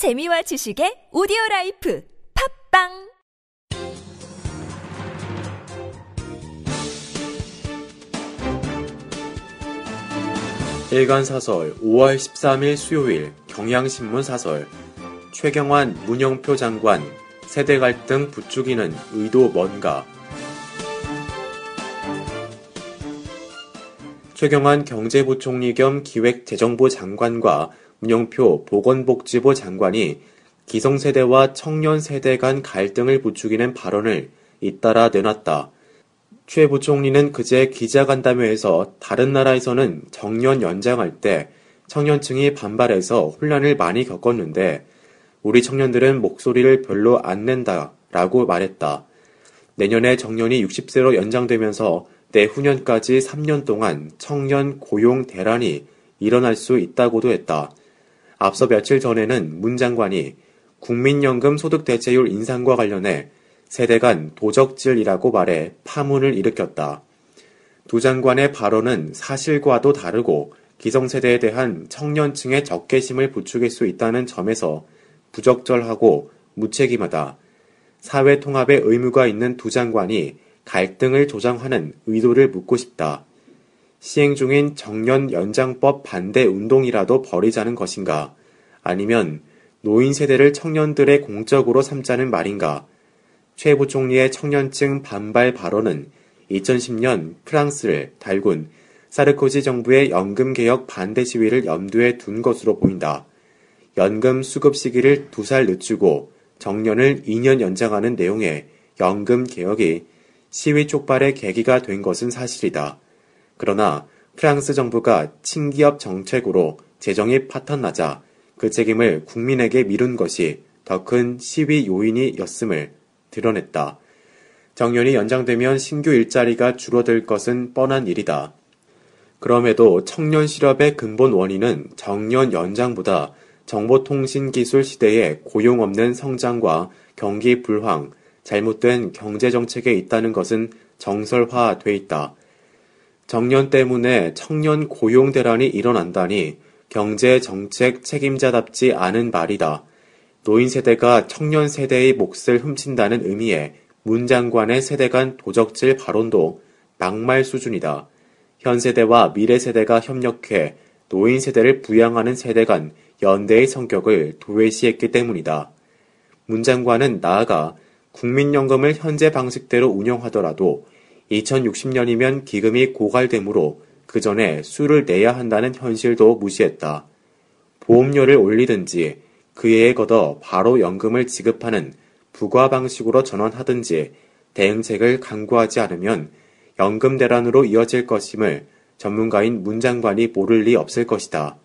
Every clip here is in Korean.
재미와 지식의 오디오 라이프 팟빵! 일간 사설 5월 13일 수요일 경향신문 사설. 최경환 문형표 장관 세대 갈등 부추기는 의도 뭔가? 최경환 경제부총리 겸 기획재정부 장관과 문영표 보건복지부 장관이 기성세대와 청년세대 간 갈등을 부추기는 발언을 잇따라 내놨다. 최 부총리는 그제 기자간담회에서 다른 나라에서는 정년 연장할 때 청년층이 반발해서 혼란을 많이 겪었는데 우리 청년들은 목소리를 별로 안 낸다 라고 말했다. 내년에 정년이 60세로 연장되면서 내후년까지 3년 동안 청년 고용 대란이 일어날 수 있다고도 했다. 앞서 며칠 전에는 문 장관이 국민연금 소득 대체율 인상과 관련해 세대 간 도적질이라고 말해 파문을 일으켰다. 두 장관의 발언은 사실과도 다르고 기성세대에 대한 청년층의 적개심을 부추길 수 있다는 점에서 부적절하고 무책임하다. 사회 통합의 의무가 있는 두 장관이 갈등을 조장하는 의도를 묻고 싶다. 시행 중인 정년 연장법 반대 운동이라도 벌이자는 것인가? 아니면 노인 세대를 청년들의 공적으로 삼자는 말인가? 최 부총리의 청년층 반발 발언은 2010년 프랑스를 달군 사르코지 정부의 연금 개혁 반대 시위를 염두에 둔 것으로 보인다. 연금 수급 시기를 두 살 늦추고 정년을 2년 연장하는 내용의 연금 개혁이 시위 촉발의 계기가 된 것은 사실이다. 그러나 프랑스 정부가 친기업 정책으로 재정이 파탄나자 그 책임을 국민에게 미룬 것이 더 큰 시위 요인이었음을 드러냈다. 정년이 연장되면 신규 일자리가 줄어들 것은 뻔한 일이다. 그럼에도 청년 실업의 근본 원인은 정년 연장보다 정보통신기술 시대의 고용 없는 성장과 경기 불황, 잘못된 경제정책에 있다는 것은 정설화돼 있다. 정년 때문에 청년 고용 대란이 일어난다니 경제 정책 책임자답지 않은 말이다. 노인 세대가 청년 세대의 몫을 훔친다는 의미의 문 장관의 세대 간 도적질 발언도 막말 수준이다. 현 세대와 미래 세대가 협력해 노인 세대를 부양하는 세대 간 연대의 성격을 도외시했기 때문이다. 문 장관은 나아가 국민연금을 현재 방식대로 운영하더라도 2060년이면 기금이 고갈되므로 그 전에 수를 내야 한다는 현실도 무시했다. 보험료를 올리든지 그해에 걷어 바로 연금을 지급하는 부과 방식으로 전환하든지 대응책을 강구하지 않으면 연금 대란으로 이어질 것임을 전문가인 문 장관이 모를 리 없을 것이다.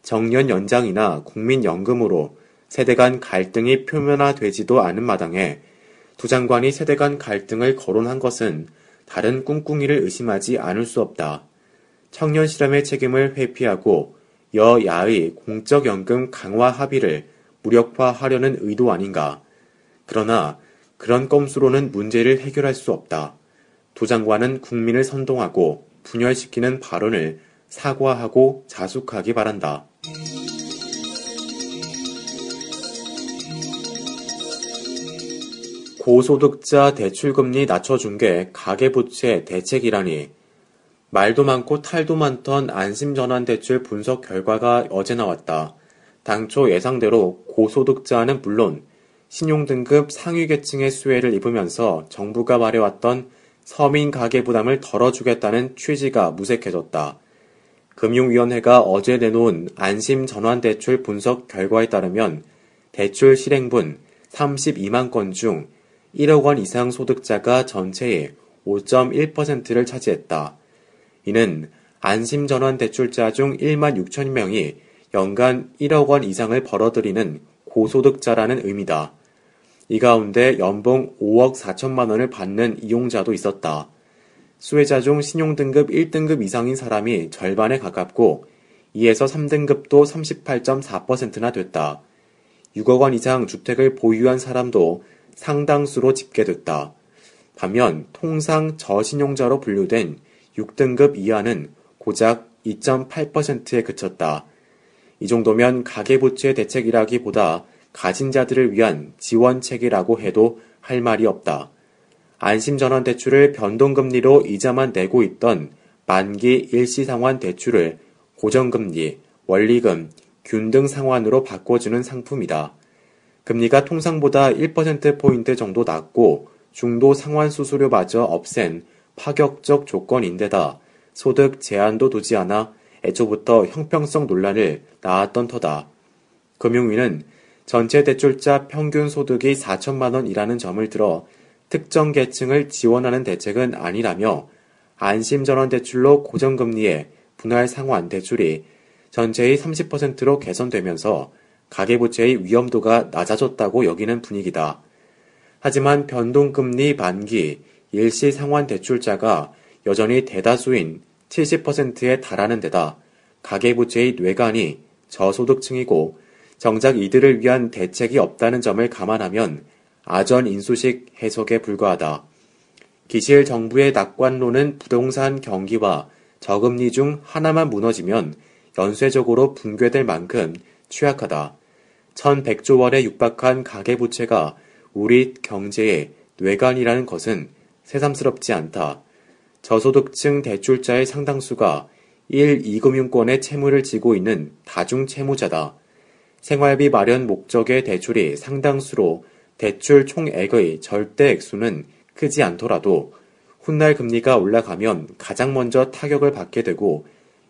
정년 연장이나 국민연금으로 세대 간 갈등이 표면화되지도 않은 마당에 두 장관이 세대 간 갈등을 거론한 것은 다른 꿍꿍이를 의심하지 않을 수 없다. 청년 실험의 책임을 회피하고 여야의 공적연금 강화 합의를 무력화하려는 의도 아닌가. 그러나 그런 꼼수로는 문제를 해결할 수 없다. 두 장관은 국민을 선동하고 분열시키는 발언을 사과하고 자숙하기 바란다. 고소득자 대출금리 낮춰준 게 가계부채 대책이라니 말도 많고 탈도 많던 안심전환대출 분석 결과가 어제 나왔다. 당초 예상대로 고소득자는 물론 신용등급 상위 계층의 수혜를 입으면서 정부가 말해왔던 서민 가계 부담을 덜어주겠다는 취지가 무색해졌다. 금융위원회가 어제 내놓은 안심전환대출 분석 결과에 따르면 대출 실행분 32만 건 중 1억 원 이상 소득자가 전체의 5.1%를 차지했다. 이는 안심전환 대출자 중 1만 6천 명이 연간 1억 원 이상을 벌어들이는 고소득자라는 의미다. 이 가운데 연봉 5억 4천만 원을 받는 이용자도 있었다. 수혜자 중 신용등급 1등급 이상인 사람이 절반에 가깝고 2에서 3등급도 38.4%나 됐다. 6억 원 이상 주택을 보유한 사람도 상당수로 집계됐다. 반면 통상 저신용자로 분류된 6등급 이하는 고작 2.8%에 그쳤다. 이 정도면 가계부채 대책이라기보다 가진 자들을 위한 지원책이라고 해도 할 말이 없다. 안심전환 대출을 변동금리로 이자만 내고 있던 만기 일시상환 대출을 고정금리, 원리금, 균등 상환으로 바꿔주는 상품이다. 금리가 통상보다 1%포인트 정도 낮고 중도 상환 수수료마저 없앤 파격적 조건인데다 소득 제한도 두지 않아 애초부터 형평성 논란을 낳았던 터다. 금융위는 전체 대출자 평균 소득이 4천만 원이라는 점을 들어 특정 계층을 지원하는 대책은 아니라며 안심전환 대출로 고정금리에 분할 상환 대출이 전체의 30%로 개선되면서 가계부채의 위험도가 낮아졌다고 여기는 분위기다. 하지만 변동금리 만기 일시 상환 대출자가 여전히 대다수인 70%에 달하는 데다 가계부채의 뇌관이 저소득층이고 정작 이들을 위한 대책이 없다는 점을 감안하면 아전 인수식 해석에 불과하다. 기실 정부의 낙관론은 부동산 경기와 저금리 중 하나만 무너지면 연쇄적으로 붕괴될 만큼 취약하다. 1100조 원에 육박한 가계부채가 우리 경제의 뇌관이라는 것은 새삼스럽지 않다. 저소득층 대출자의 상당수가 1, 2금융권의 채무를 지고 있는 다중 채무자다. 생활비 마련 목적의 대출이 상당수로 대출 총액의 절대 액수는 크지 않더라도 훗날 금리가 올라가면 가장 먼저 타격을 받게 되고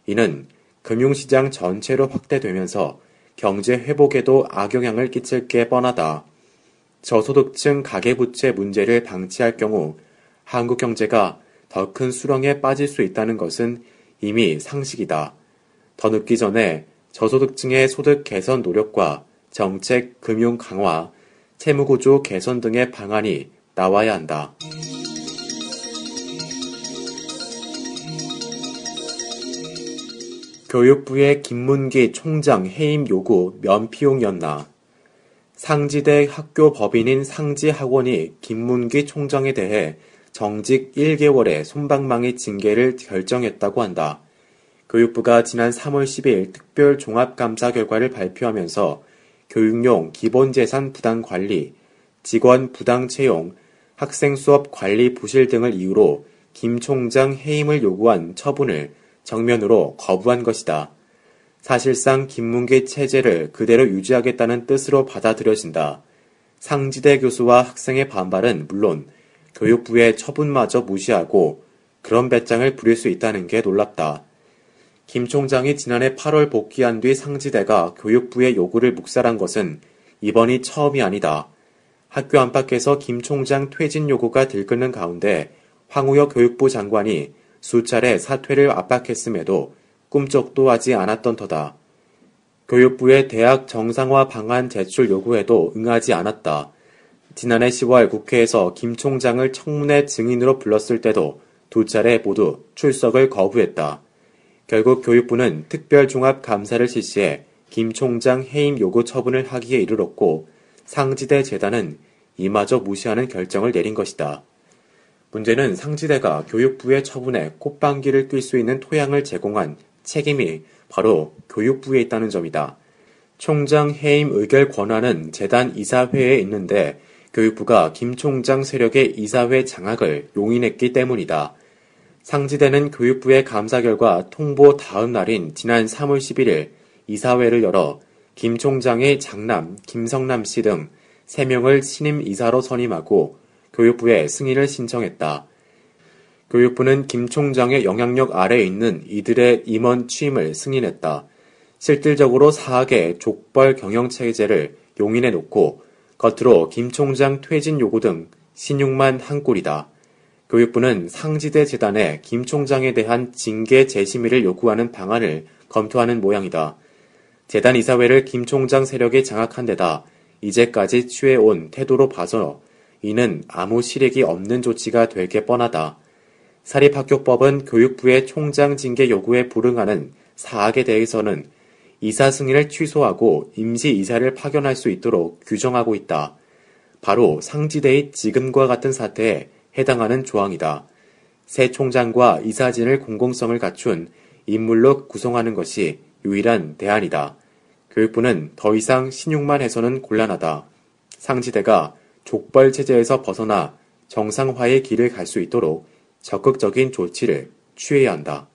이는 금융시장 전체로 확대되면서 경제 회복에도 악영향을 끼칠 게 뻔하다. 저소득층 가계부채 문제를 방치할 경우 한국 경제가 더 큰 수렁에 빠질 수 있다는 것은 이미 상식이다. 더 늦기 전에 저소득층의 소득 개선 노력과 정책 금융 강화, 채무구조 개선 등의 방안이 나와야 한다. 교육부의 김문기 총장 해임 요구 면피용이었나. 상지대 학교 법인인 상지학원이 김문기 총장에 대해 정직 1개월의 손방망이 징계를 결정했다고 한다. 교육부가 지난 3월 12일 특별 종합감사 결과를 발표하면서 교육용 기본재산 부당 관리, 직원 부당 채용, 학생 수업 관리 부실 등을 이유로 김 총장 해임을 요구한 처분을 정면으로 거부한 것이다. 사실상 김문기 체제를 그대로 유지하겠다는 뜻으로 받아들여진다. 상지대 교수와 학생의 반발은 물론 교육부의 처분마저 무시하고 그런 배짱을 부릴 수 있다는 게 놀랍다. 김 총장이 지난해 8월 복귀한 뒤 상지대가 교육부의 요구를 묵살한 것은 이번이 처음이 아니다. 학교 안팎에서 김 총장 퇴진 요구가 들끓는 가운데 황우혁 교육부 장관이 수차례 사퇴를 압박했음에도 꿈쩍도 하지 않았던 터다. 교육부의 대학 정상화 방안 제출 요구에도 응하지 않았다. 지난해 10월 국회에서 김 총장을 청문회 증인으로 불렀을 때도 두 차례 모두 출석을 거부했다. 결국 교육부는 특별종합감사를 실시해 김 총장 해임 요구 처분을 하기에 이르렀고 상지대 재단은 이마저 무시하는 결정을 내린 것이다. 문제는 상지대가 교육부의 처분에 꽃방귀를 낄 수 있는 토양을 제공한 책임이 바로 교육부에 있다는 점이다. 총장 해임 의결 권한은 재단 이사회에 있는데 교육부가 김 총장 세력의 이사회 장악을 용인했기 때문이다. 상지대는 교육부의 감사 결과 통보 다음 날인 지난 3월 11일 이사회를 열어 김 총장의 장남 김성남 씨 등 3명을 신임 이사로 선임하고 교육부에 승인을 신청했다. 교육부는 김 총장의 영향력 아래에 있는 이들의 임원 취임을 승인했다. 실질적으로 사학의 족벌 경영체제를 용인해 놓고 겉으로 김 총장 퇴진 요구 등 신용만 한 꼴이다. 교육부는 상지대 재단에 김 총장에 대한 징계 재심의를 요구하는 방안을 검토하는 모양이다. 재단 이사회를 김 총장 세력이 장악한 데다 이제까지 취해온 태도로 봐서 이는 아무 실익이 없는 조치가 되게 뻔하다. 사립학교법은 교육부의 총장 징계 요구에 불응하는 사학에 대해서는 이사 승인을 취소하고 임시 이사를 파견할 수 있도록 규정하고 있다. 바로 상지대의 지금과 같은 사태에 해당하는 조항이다. 새 총장과 이사진을 공공성을 갖춘 인물로 구성하는 것이 유일한 대안이다. 교육부는 더 이상 신용만 해서는 곤란하다. 상지대가 족벌 체제에서 벗어나 정상화의 길을 갈 수 있도록 적극적인 조치를 취해야 한다.